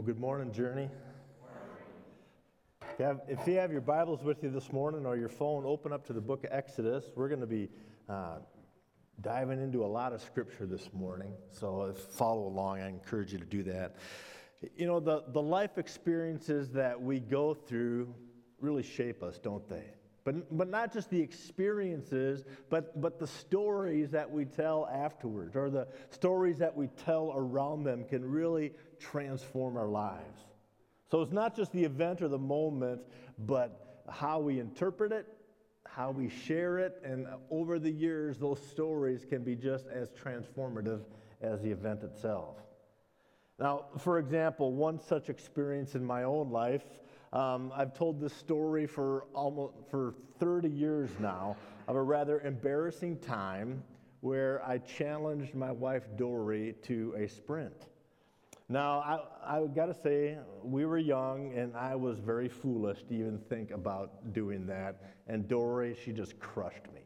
Well, good morning, Journey. If you, have, if you have your Bibles with you this morning or your phone, open up to the book of Exodus. We're going to be uh, diving into a lot of scripture this morning. So follow along, I encourage you to do that. You know, the, the life experiences that we go through really shape us, don't they? But, but not just the experiences, but, but the stories that we tell afterwards, or the stories that we tell around them can really transform our lives. So it's not just the event or the moment, but how we interpret it, how we share it, and over the years, those stories can be just as transformative as the event itself. Now, for example, one such experience in my own life um, I've told this story for almost for 30 years now of a rather embarrassing time where I challenged my wife Dory to a sprint. Now, I, I got to say, we were young and I was very foolish to even think about doing that. And Dory, she just crushed me.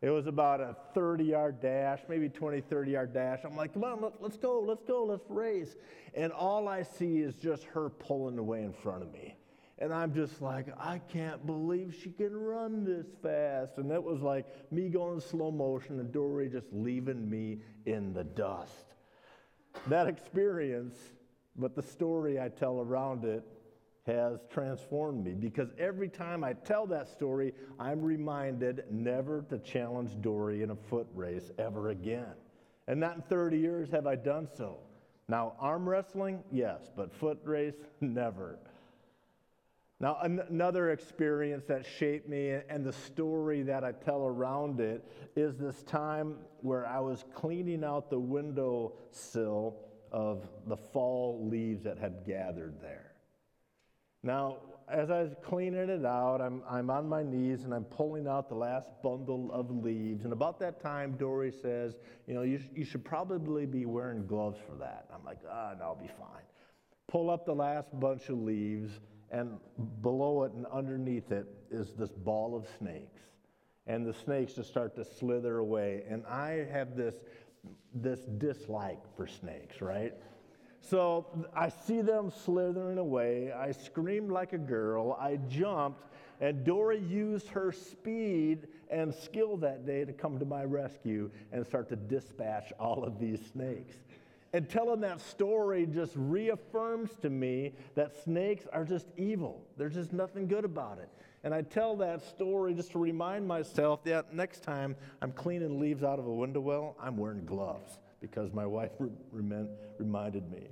It was about a 30 yard dash, maybe 20, 30 yard dash. I'm like, come on, let, us go, let's go, let's race. And all I see is just her pulling away in front of me. And I'm just like, I can't believe she can run this fast. And it was like me going in slow motion and Dory just leaving me in the dust. That experience, but the story I tell around it, has transformed me because every time I tell that story, I'm reminded never to challenge Dory in a foot race ever again. And not in 30 years have I done so. Now, arm wrestling, yes, but foot race, never. Now, an- another experience that shaped me and the story that I tell around it is this time where I was cleaning out the window sill of the fall leaves that had gathered there. Now, as I was cleaning it out, I'm, I'm on my knees and I'm pulling out the last bundle of leaves. And about that time, Dory says, You know, you, sh- you should probably be wearing gloves for that. I'm like, Ah, no, I'll be fine. Pull up the last bunch of leaves and below it and underneath it is this ball of snakes. And the snakes just start to slither away. And I have this, this dislike for snakes, right? So I see them slithering away. I screamed like a girl. I jumped, and Dory used her speed and skill that day to come to my rescue and start to dispatch all of these snakes. And telling that story just reaffirms to me that snakes are just evil. There's just nothing good about it. And I tell that story just to remind myself that next time I'm cleaning leaves out of a window well, I'm wearing gloves because my wife re- reminded me.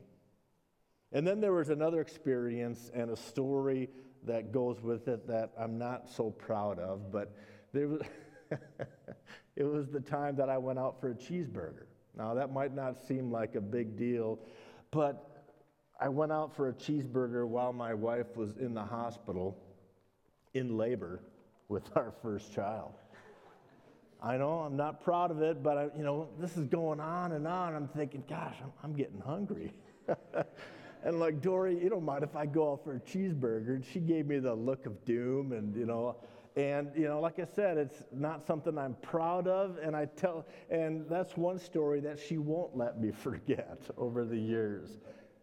And then there was another experience and a story that goes with it that I'm not so proud of, but there was it was the time that I went out for a cheeseburger. Now, that might not seem like a big deal, but I went out for a cheeseburger while my wife was in the hospital in labor with our first child. I know I'm not proud of it, but I, you know this is going on and on. I'm thinking, gosh, I'm, I'm getting hungry. and like Dory, you don't mind if I go out for a cheeseburger? And she gave me the look of doom, and you know, and, you know, like I said, it's not something I'm proud of. And I tell, and that's one story that she won't let me forget over the years.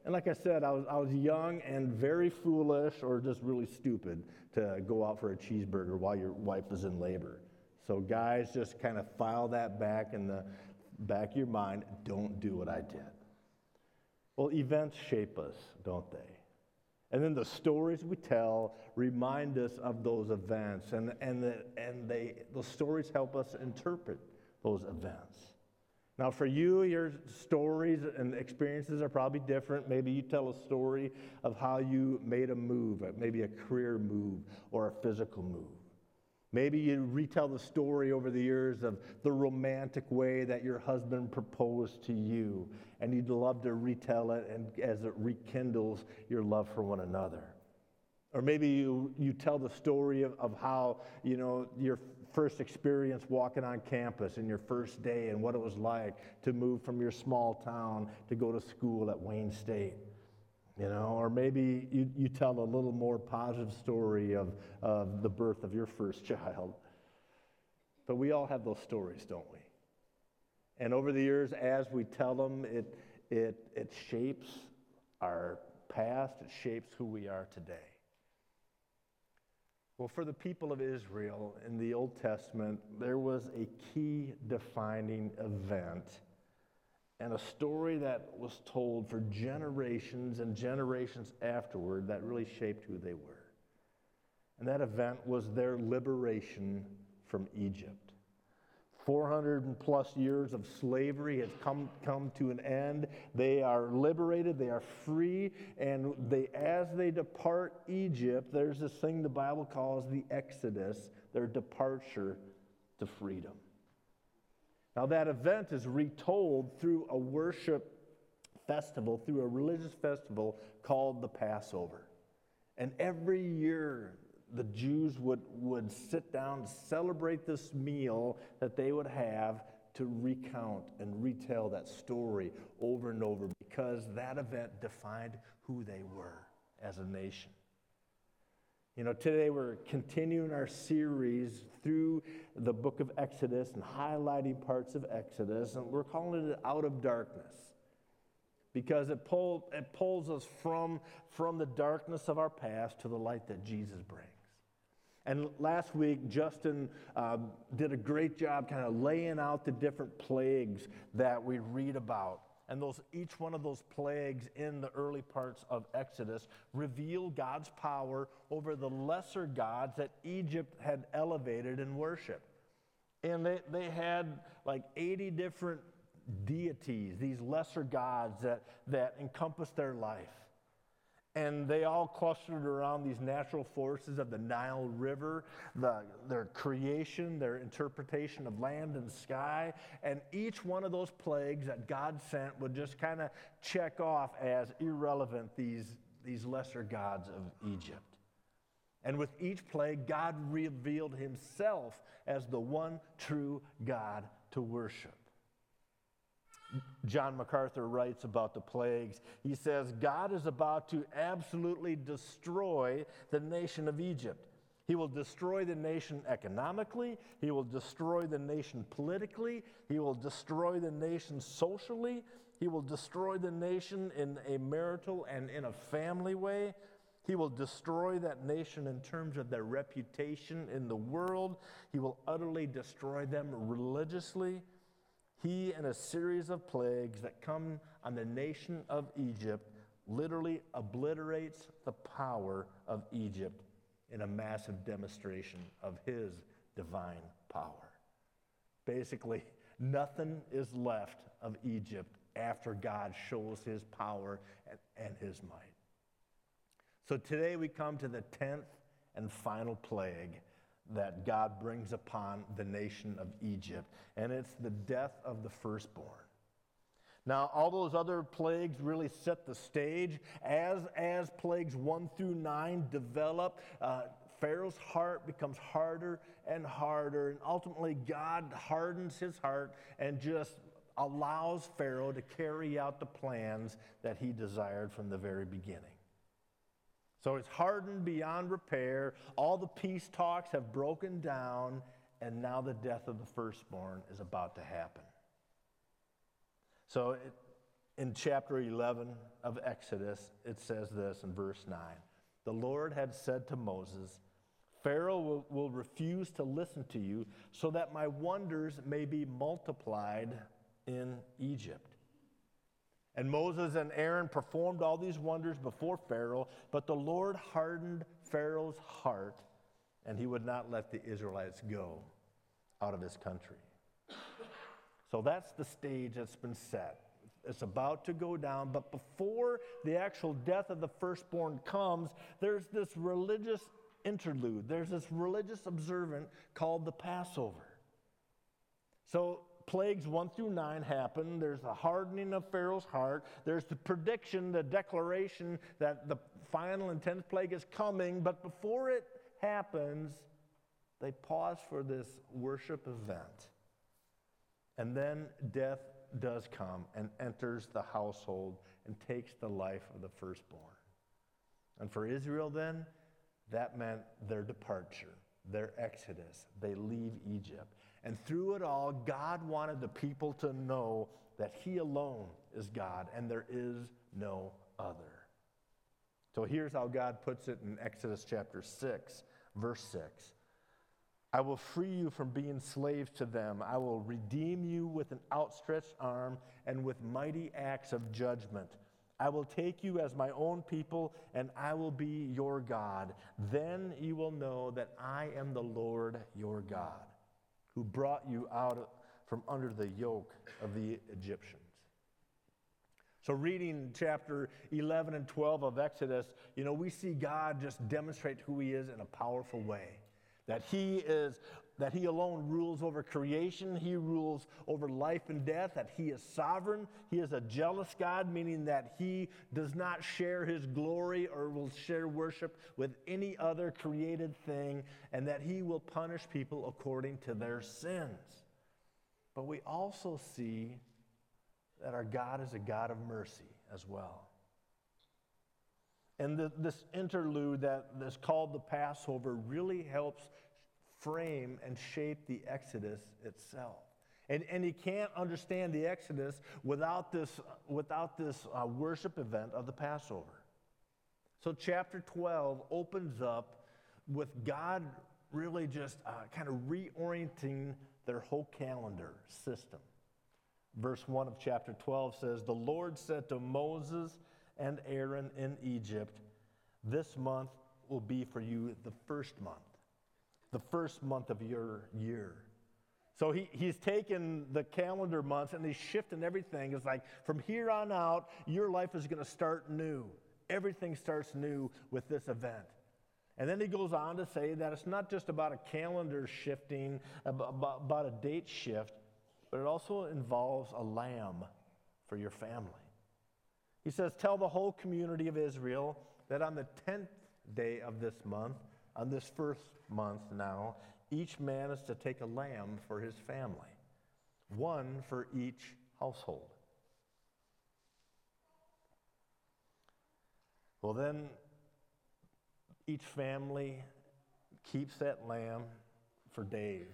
And like I said, I was, I was young and very foolish or just really stupid to go out for a cheeseburger while your wife is in labor. So, guys, just kind of file that back in the back of your mind. Don't do what I did. Well, events shape us, don't they? And then the stories we tell remind us of those events, and, and, the, and they, those stories help us interpret those events. Now, for you, your stories and experiences are probably different. Maybe you tell a story of how you made a move, maybe a career move or a physical move. Maybe you retell the story over the years of the romantic way that your husband proposed to you, and you'd love to retell it and as it rekindles your love for one another. Or maybe you, you tell the story of, of how, you know, your first experience walking on campus and your first day and what it was like to move from your small town to go to school at Wayne State you know, or maybe you, you tell a little more positive story of, of the birth of your first child. But we all have those stories, don't we? And over the years, as we tell them, it, it, it shapes our past, it shapes who we are today. Well, for the people of Israel in the Old Testament, there was a key defining event and a story that was told for generations and generations afterward that really shaped who they were. And that event was their liberation from Egypt. 400 plus years of slavery has come, come to an end. They are liberated, they are free, and they, as they depart Egypt, there's this thing the Bible calls the Exodus, their departure to freedom. Now, that event is retold through a worship festival, through a religious festival called the Passover. And every year, the Jews would, would sit down to celebrate this meal that they would have to recount and retell that story over and over because that event defined who they were as a nation. You know, today we're continuing our series through the book of Exodus and highlighting parts of Exodus, and we're calling it Out of Darkness because it, pull, it pulls us from, from the darkness of our past to the light that Jesus brings. And last week, Justin uh, did a great job kind of laying out the different plagues that we read about. And those, each one of those plagues in the early parts of Exodus reveal God's power over the lesser gods that Egypt had elevated in worship. And they, they had like 80 different deities, these lesser gods that, that encompassed their life. And they all clustered around these natural forces of the Nile River, the, their creation, their interpretation of land and sky. And each one of those plagues that God sent would just kind of check off as irrelevant these, these lesser gods of Egypt. And with each plague, God revealed himself as the one true God to worship. John MacArthur writes about the plagues. He says, God is about to absolutely destroy the nation of Egypt. He will destroy the nation economically. He will destroy the nation politically. He will destroy the nation socially. He will destroy the nation in a marital and in a family way. He will destroy that nation in terms of their reputation in the world. He will utterly destroy them religiously he and a series of plagues that come on the nation of Egypt literally obliterates the power of Egypt in a massive demonstration of his divine power. Basically, nothing is left of Egypt after God shows his power and, and his might. So today we come to the 10th and final plague that God brings upon the nation of Egypt, and it's the death of the firstborn. Now, all those other plagues really set the stage. As, as plagues one through nine develop, uh, Pharaoh's heart becomes harder and harder, and ultimately, God hardens his heart and just allows Pharaoh to carry out the plans that he desired from the very beginning. So it's hardened beyond repair. All the peace talks have broken down, and now the death of the firstborn is about to happen. So it, in chapter 11 of Exodus, it says this in verse 9 The Lord had said to Moses, Pharaoh will, will refuse to listen to you, so that my wonders may be multiplied in Egypt. And Moses and Aaron performed all these wonders before Pharaoh, but the Lord hardened Pharaoh's heart, and he would not let the Israelites go out of his country. So that's the stage that's been set. It's about to go down, but before the actual death of the firstborn comes, there's this religious interlude. There's this religious observant called the Passover. So plagues one through nine happen. There's the hardening of Pharaoh's heart. There's the prediction, the declaration that the final and tenth plague is coming. But before it happens, they pause for this worship event. And then death does come and enters the household and takes the life of the firstborn. And for Israel, then, that meant their departure, their exodus. They leave Egypt. And through it all, God wanted the people to know that He alone is God and there is no other. So here's how God puts it in Exodus chapter 6, verse 6. I will free you from being slaves to them. I will redeem you with an outstretched arm and with mighty acts of judgment. I will take you as my own people, and I will be your God. Then you will know that I am the Lord your God, who brought you out from under the yoke of the Egyptians. So, reading chapter 11 and 12 of Exodus, you know, we see God just demonstrate who He is in a powerful way that he is that he alone rules over creation he rules over life and death that he is sovereign he is a jealous god meaning that he does not share his glory or will share worship with any other created thing and that he will punish people according to their sins. But we also see that our god is a god of mercy as well. And the, this interlude that is called the Passover really helps frame and shape the Exodus itself. And, and you can't understand the Exodus without this, without this uh, worship event of the Passover. So, chapter 12 opens up with God really just uh, kind of reorienting their whole calendar system. Verse 1 of chapter 12 says, The Lord said to Moses and Aaron in Egypt, This month will be for you the first month the first month of your year. So he, he's taken the calendar months and he's shifting everything. It's like from here on out, your life is going to start new. Everything starts new with this event. And then he goes on to say that it's not just about a calendar shifting, about, about a date shift, but it also involves a lamb for your family. He says, Tell the whole community of Israel that on the 10th day of this month, on this first month now, each man is to take a lamb for his family, one for each household. Well, then each family keeps that lamb for days.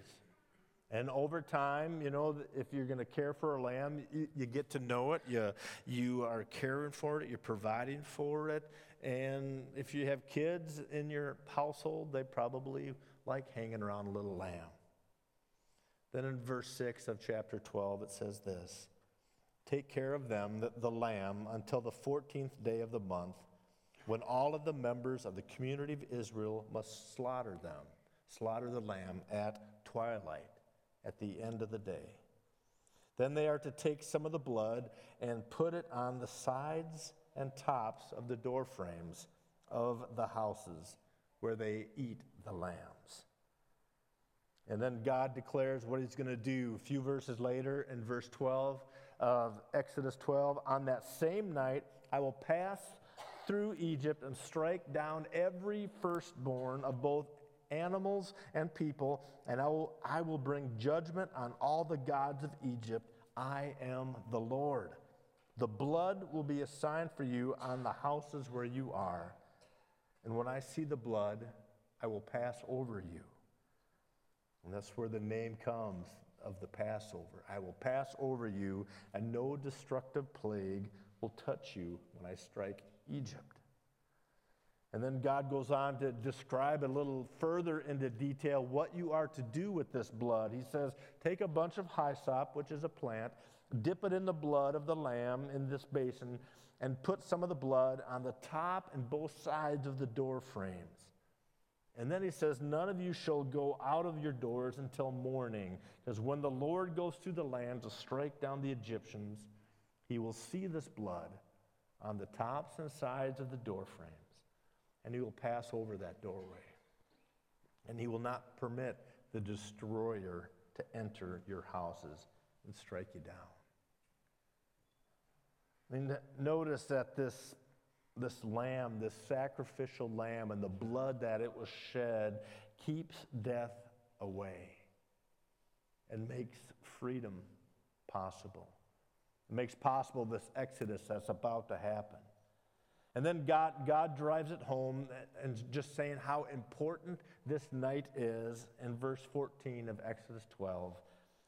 And over time, you know, if you're going to care for a lamb, you, you, get to know it. You, you are caring for it. You're providing for it. And if you have kids in your household, they probably like hanging around a little lamb. Then in verse 6 of chapter 12, it says this Take care of them, the, the lamb, until the 14th day of the month, when all of the members of the community of Israel must slaughter them, slaughter the lamb at twilight, at the end of the day. Then they are to take some of the blood and put it on the sides and tops of the door frames of the houses where they eat the lambs. And then God declares what he's going to do a few verses later in verse 12 of Exodus 12. On that same night, I will pass through Egypt and strike down every firstborn of both animals and people, and I will, I will bring judgment on all the gods of Egypt. I am the Lord. The blood will be a sign for you on the houses where you are. And when I see the blood, I will pass over you. And that's where the name comes of the Passover. I will pass over you, and no destructive plague will touch you when I strike Egypt. And then God goes on to describe a little further into detail what you are to do with this blood. He says, Take a bunch of hyssop, which is a plant, dip it in the blood of the lamb in this basin, and put some of the blood on the top and both sides of the door frames. And then he says, None of you shall go out of your doors until morning, because when the Lord goes through the land to strike down the Egyptians, he will see this blood on the tops and sides of the door frames, and he will pass over that doorway. And he will not permit the destroyer to enter your houses and strike you down. Notice that this, this lamb, this sacrificial lamb, and the blood that it was shed keeps death away and makes freedom possible. It makes possible this exodus that's about to happen. And then God, God drives it home and just saying how important this night is in verse 14 of Exodus 12.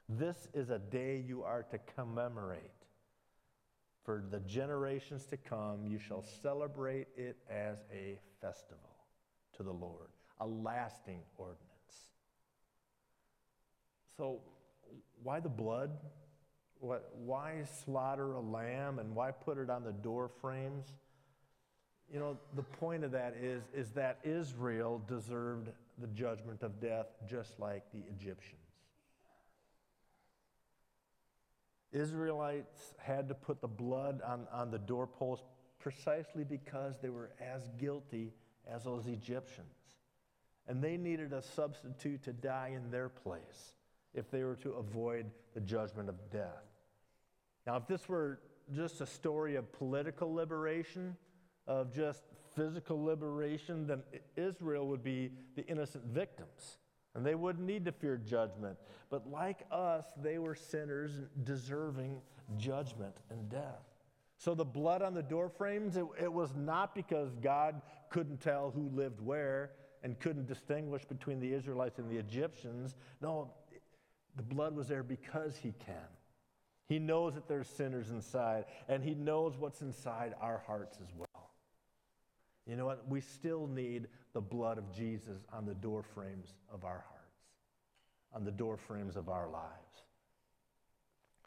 This is a day you are to commemorate. For the generations to come, you shall celebrate it as a festival to the Lord, a lasting ordinance. So, why the blood? What, why slaughter a lamb and why put it on the door frames? You know, the point of that is, is that Israel deserved the judgment of death just like the Egyptians. Israelites had to put the blood on, on the doorpost precisely because they were as guilty as those Egyptians. And they needed a substitute to die in their place if they were to avoid the judgment of death. Now, if this were just a story of political liberation, of just physical liberation, then Israel would be the innocent victims. And they wouldn't need to fear judgment. But like us, they were sinners deserving judgment and death. So the blood on the doorframes, it, it was not because God couldn't tell who lived where and couldn't distinguish between the Israelites and the Egyptians. No, the blood was there because He can. He knows that there's sinners inside, and He knows what's inside our hearts as well. You know what? We still need the blood of Jesus on the door frames of our hearts, on the door frames of our lives.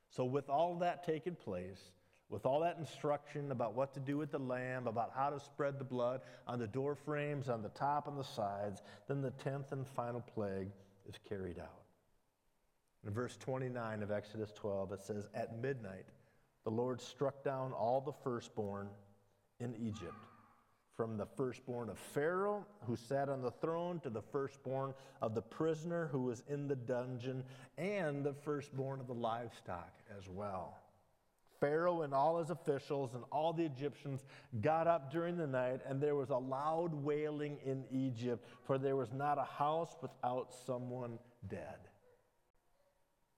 So, with all that taking place, with all that instruction about what to do with the lamb, about how to spread the blood on the door frames, on the top and the sides, then the tenth and final plague is carried out. In verse 29 of Exodus 12, it says, At midnight, the Lord struck down all the firstborn in Egypt from the firstborn of Pharaoh, who sat on the throne, to the firstborn of the prisoner who was in the dungeon, and the firstborn of the livestock as well. Pharaoh and all his officials and all the Egyptians got up during the night, and there was a loud wailing in Egypt, for there was not a house without someone dead.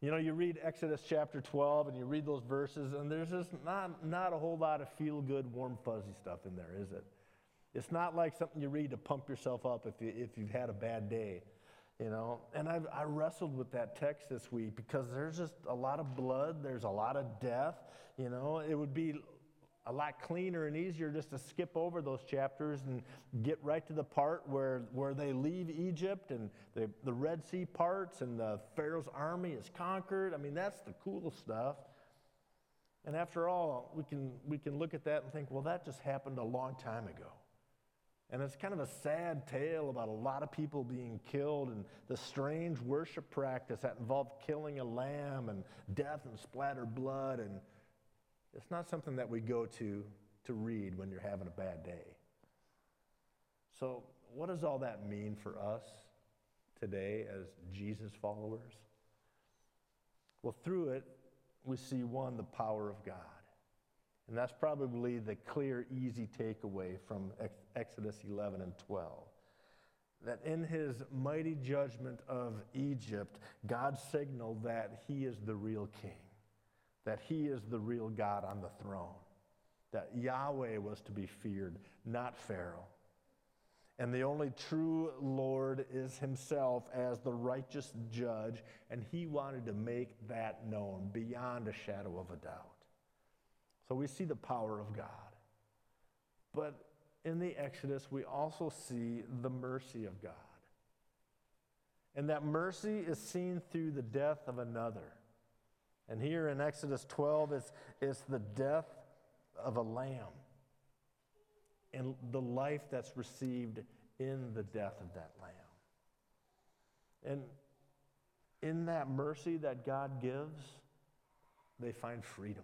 You know, you read Exodus chapter 12 and you read those verses, and there's just not, not a whole lot of feel good, warm, fuzzy stuff in there, is it? It's not like something you read to pump yourself up if, you, if you've had a bad day, you know. And I've, I wrestled with that text this week because there's just a lot of blood, there's a lot of death, you know. It would be a lot cleaner and easier just to skip over those chapters and get right to the part where, where they leave Egypt and the, the Red Sea parts and the Pharaoh's army is conquered. I mean, that's the cool stuff. And after all, we can, we can look at that and think, well, that just happened a long time ago. And it's kind of a sad tale about a lot of people being killed and the strange worship practice that involved killing a lamb and death and splattered blood. And it's not something that we go to to read when you're having a bad day. So, what does all that mean for us today as Jesus followers? Well, through it, we see one, the power of God. And that's probably the clear, easy takeaway from Exodus 11 and 12. That in his mighty judgment of Egypt, God signaled that he is the real king, that he is the real God on the throne, that Yahweh was to be feared, not Pharaoh. And the only true Lord is himself as the righteous judge, and he wanted to make that known beyond a shadow of a doubt. So we see the power of God. But in the Exodus, we also see the mercy of God. And that mercy is seen through the death of another. And here in Exodus 12, it's, it's the death of a lamb and the life that's received in the death of that lamb. And in that mercy that God gives, they find freedom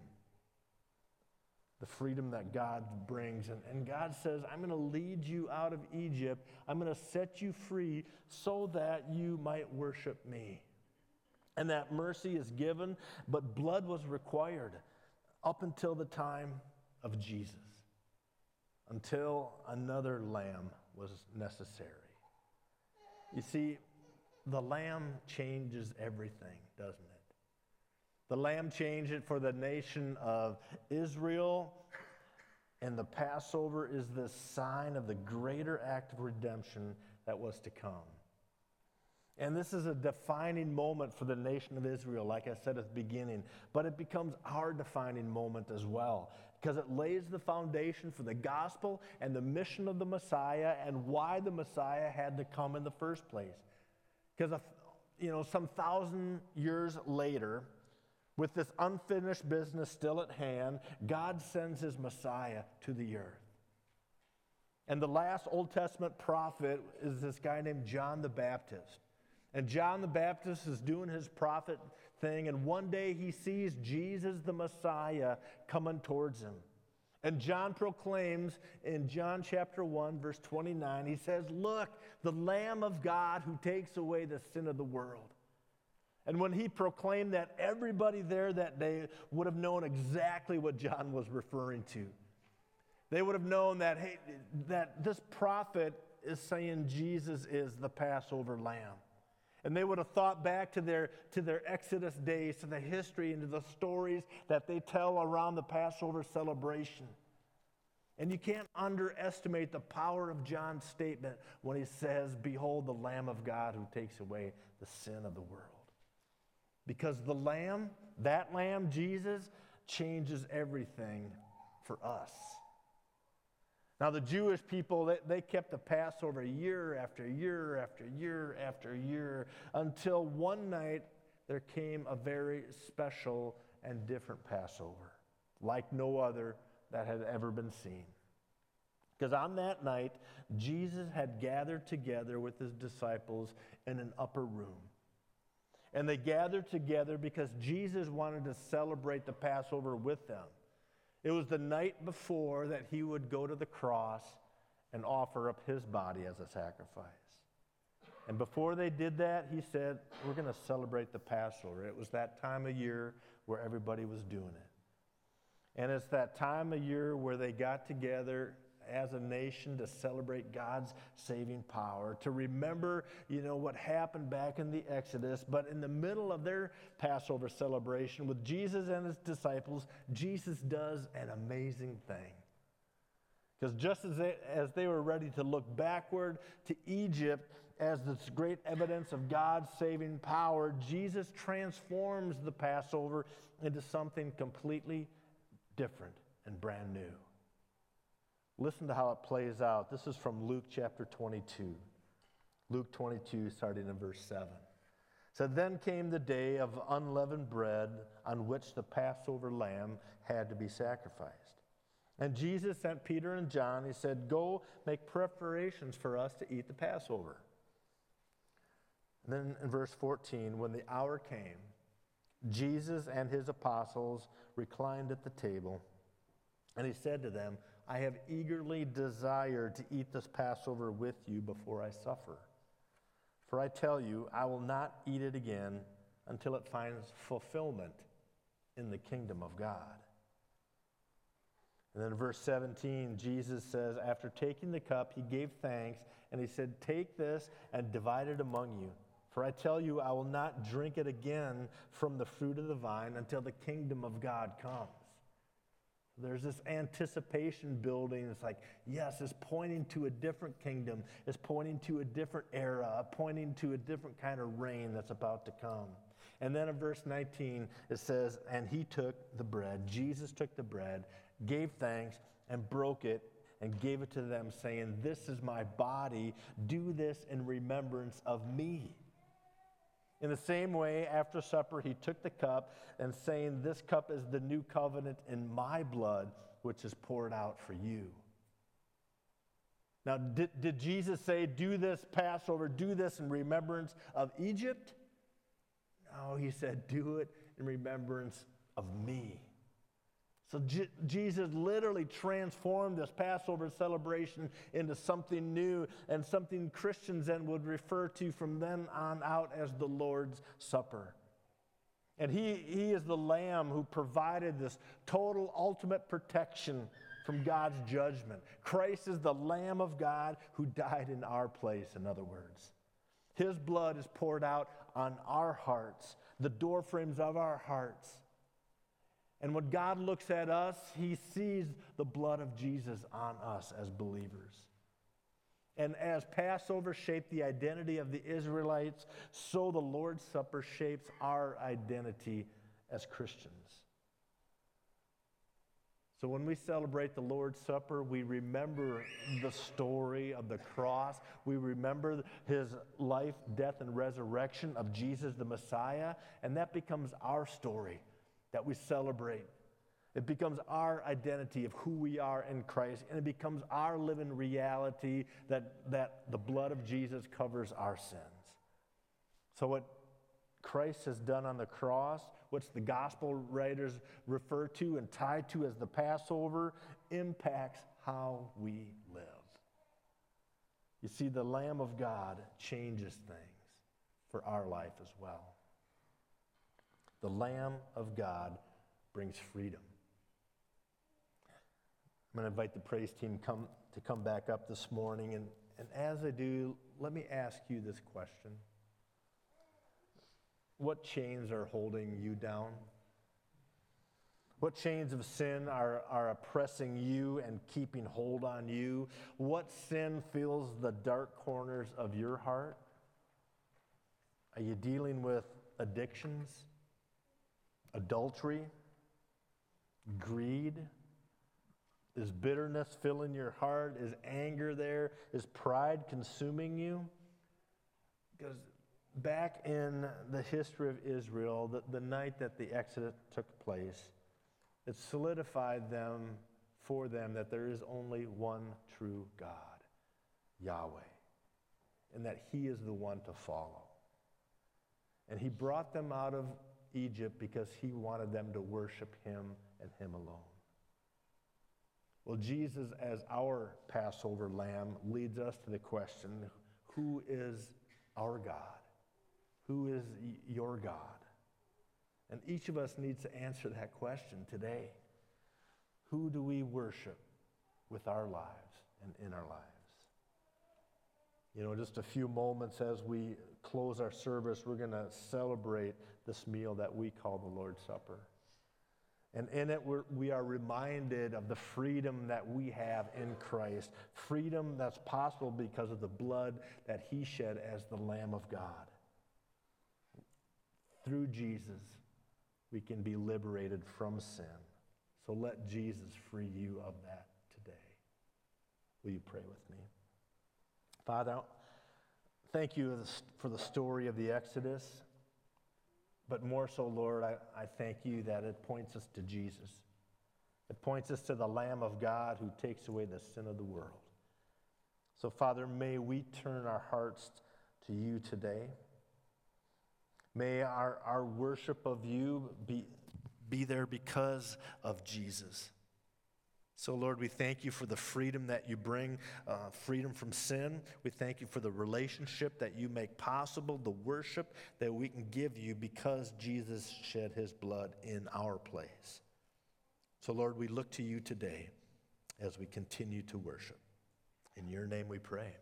the freedom that God brings. And, and God says, I'm going to lead you out of Egypt. I'm going to set you free so that you might worship me. And that mercy is given, but blood was required up until the time of Jesus, until another lamb was necessary. You see, the lamb changes everything, doesn't it? The lamb changed it for the nation of Israel. And the Passover is the sign of the greater act of redemption that was to come. And this is a defining moment for the nation of Israel, like I said at the beginning. But it becomes our defining moment as well, because it lays the foundation for the gospel and the mission of the Messiah and why the Messiah had to come in the first place. Because, you know, some thousand years later, with this unfinished business still at hand, God sends his Messiah to the earth. And the last Old Testament prophet is this guy named John the Baptist. And John the Baptist is doing his prophet thing, and one day he sees Jesus the Messiah coming towards him. And John proclaims in John chapter 1, verse 29, he says, Look, the Lamb of God who takes away the sin of the world. And when he proclaimed that, everybody there that day would have known exactly what John was referring to. They would have known that, hey, that this prophet is saying Jesus is the Passover lamb. And they would have thought back to their, to their Exodus days, to the history and to the stories that they tell around the Passover celebration. And you can't underestimate the power of John's statement when he says, Behold, the Lamb of God who takes away the sin of the world. Because the Lamb, that Lamb, Jesus, changes everything for us. Now, the Jewish people, they, they kept the Passover year after year after year after year until one night there came a very special and different Passover, like no other that had ever been seen. Because on that night, Jesus had gathered together with his disciples in an upper room. And they gathered together because Jesus wanted to celebrate the Passover with them. It was the night before that he would go to the cross and offer up his body as a sacrifice. And before they did that, he said, We're going to celebrate the Passover. It was that time of year where everybody was doing it. And it's that time of year where they got together as a nation to celebrate God's saving power, to remember, you know, what happened back in the Exodus. But in the middle of their Passover celebration with Jesus and his disciples, Jesus does an amazing thing. Because just as they, as they were ready to look backward to Egypt as this great evidence of God's saving power, Jesus transforms the Passover into something completely different and brand new. Listen to how it plays out. This is from Luke chapter 22. Luke 22, starting in verse 7. So then came the day of unleavened bread on which the Passover lamb had to be sacrificed. And Jesus sent Peter and John. He said, Go make preparations for us to eat the Passover. And then in verse 14, when the hour came, Jesus and his apostles reclined at the table, and he said to them, I have eagerly desired to eat this Passover with you before I suffer. For I tell you, I will not eat it again until it finds fulfillment in the kingdom of God. And then in verse 17, Jesus says, After taking the cup, he gave thanks, and he said, Take this and divide it among you. For I tell you, I will not drink it again from the fruit of the vine until the kingdom of God comes. There's this anticipation building. It's like, yes, it's pointing to a different kingdom. It's pointing to a different era, pointing to a different kind of reign that's about to come. And then in verse 19, it says, And he took the bread. Jesus took the bread, gave thanks, and broke it and gave it to them, saying, This is my body. Do this in remembrance of me. In the same way, after supper, he took the cup and saying, This cup is the new covenant in my blood, which is poured out for you. Now, did, did Jesus say, Do this Passover, do this in remembrance of Egypt? No, he said, Do it in remembrance of me. So J- Jesus literally transformed this Passover celebration into something new and something Christians then would refer to from then on out as the Lord's Supper. And he, he is the Lamb who provided this total, ultimate protection from God's judgment. Christ is the Lamb of God who died in our place, in other words. His blood is poured out on our hearts, the doorframes of our hearts. And when God looks at us, he sees the blood of Jesus on us as believers. And as Passover shaped the identity of the Israelites, so the Lord's Supper shapes our identity as Christians. So when we celebrate the Lord's Supper, we remember the story of the cross. We remember his life, death, and resurrection of Jesus the Messiah, and that becomes our story that we celebrate. It becomes our identity of who we are in Christ, and it becomes our living reality that, that the blood of Jesus covers our sins. So, what Christ has done on the cross, which the gospel writers refer to and tie to as the Passover, impacts how we live. You see, the Lamb of God changes things for our life as well. The Lamb of God brings freedom. I'm going to invite the praise team come, to come back up this morning. And, and as I do, let me ask you this question. What chains are holding you down? What chains of sin are, are oppressing you and keeping hold on you? What sin fills the dark corners of your heart? Are you dealing with addictions, adultery, greed? Is bitterness filling your heart? Is anger there? Is pride consuming you? Because back in the history of Israel, the, the night that the Exodus took place, it solidified them for them that there is only one true God, Yahweh, and that He is the one to follow. And He brought them out of Egypt because He wanted them to worship Him and Him alone. Well, Jesus, as our Passover lamb, leads us to the question who is our God? Who is your God? And each of us needs to answer that question today. Who do we worship with our lives and in our lives? You know, just a few moments as we close our service, we're going to celebrate this meal that we call the Lord's Supper. And in it, we're, we are reminded of the freedom that we have in Christ. Freedom that's possible because of the blood that He shed as the Lamb of God. Through Jesus, we can be liberated from sin. So let Jesus free you of that today. Will you pray with me? Father, thank you for the story of the Exodus. But more so, Lord, I, I thank you that it points us to Jesus. It points us to the Lamb of God who takes away the sin of the world. So, Father, may we turn our hearts to you today. May our, our worship of you be, be there because of Jesus. So, Lord, we thank you for the freedom that you bring, uh, freedom from sin. We thank you for the relationship that you make possible, the worship that we can give you because Jesus shed his blood in our place. So, Lord, we look to you today as we continue to worship. In your name we pray.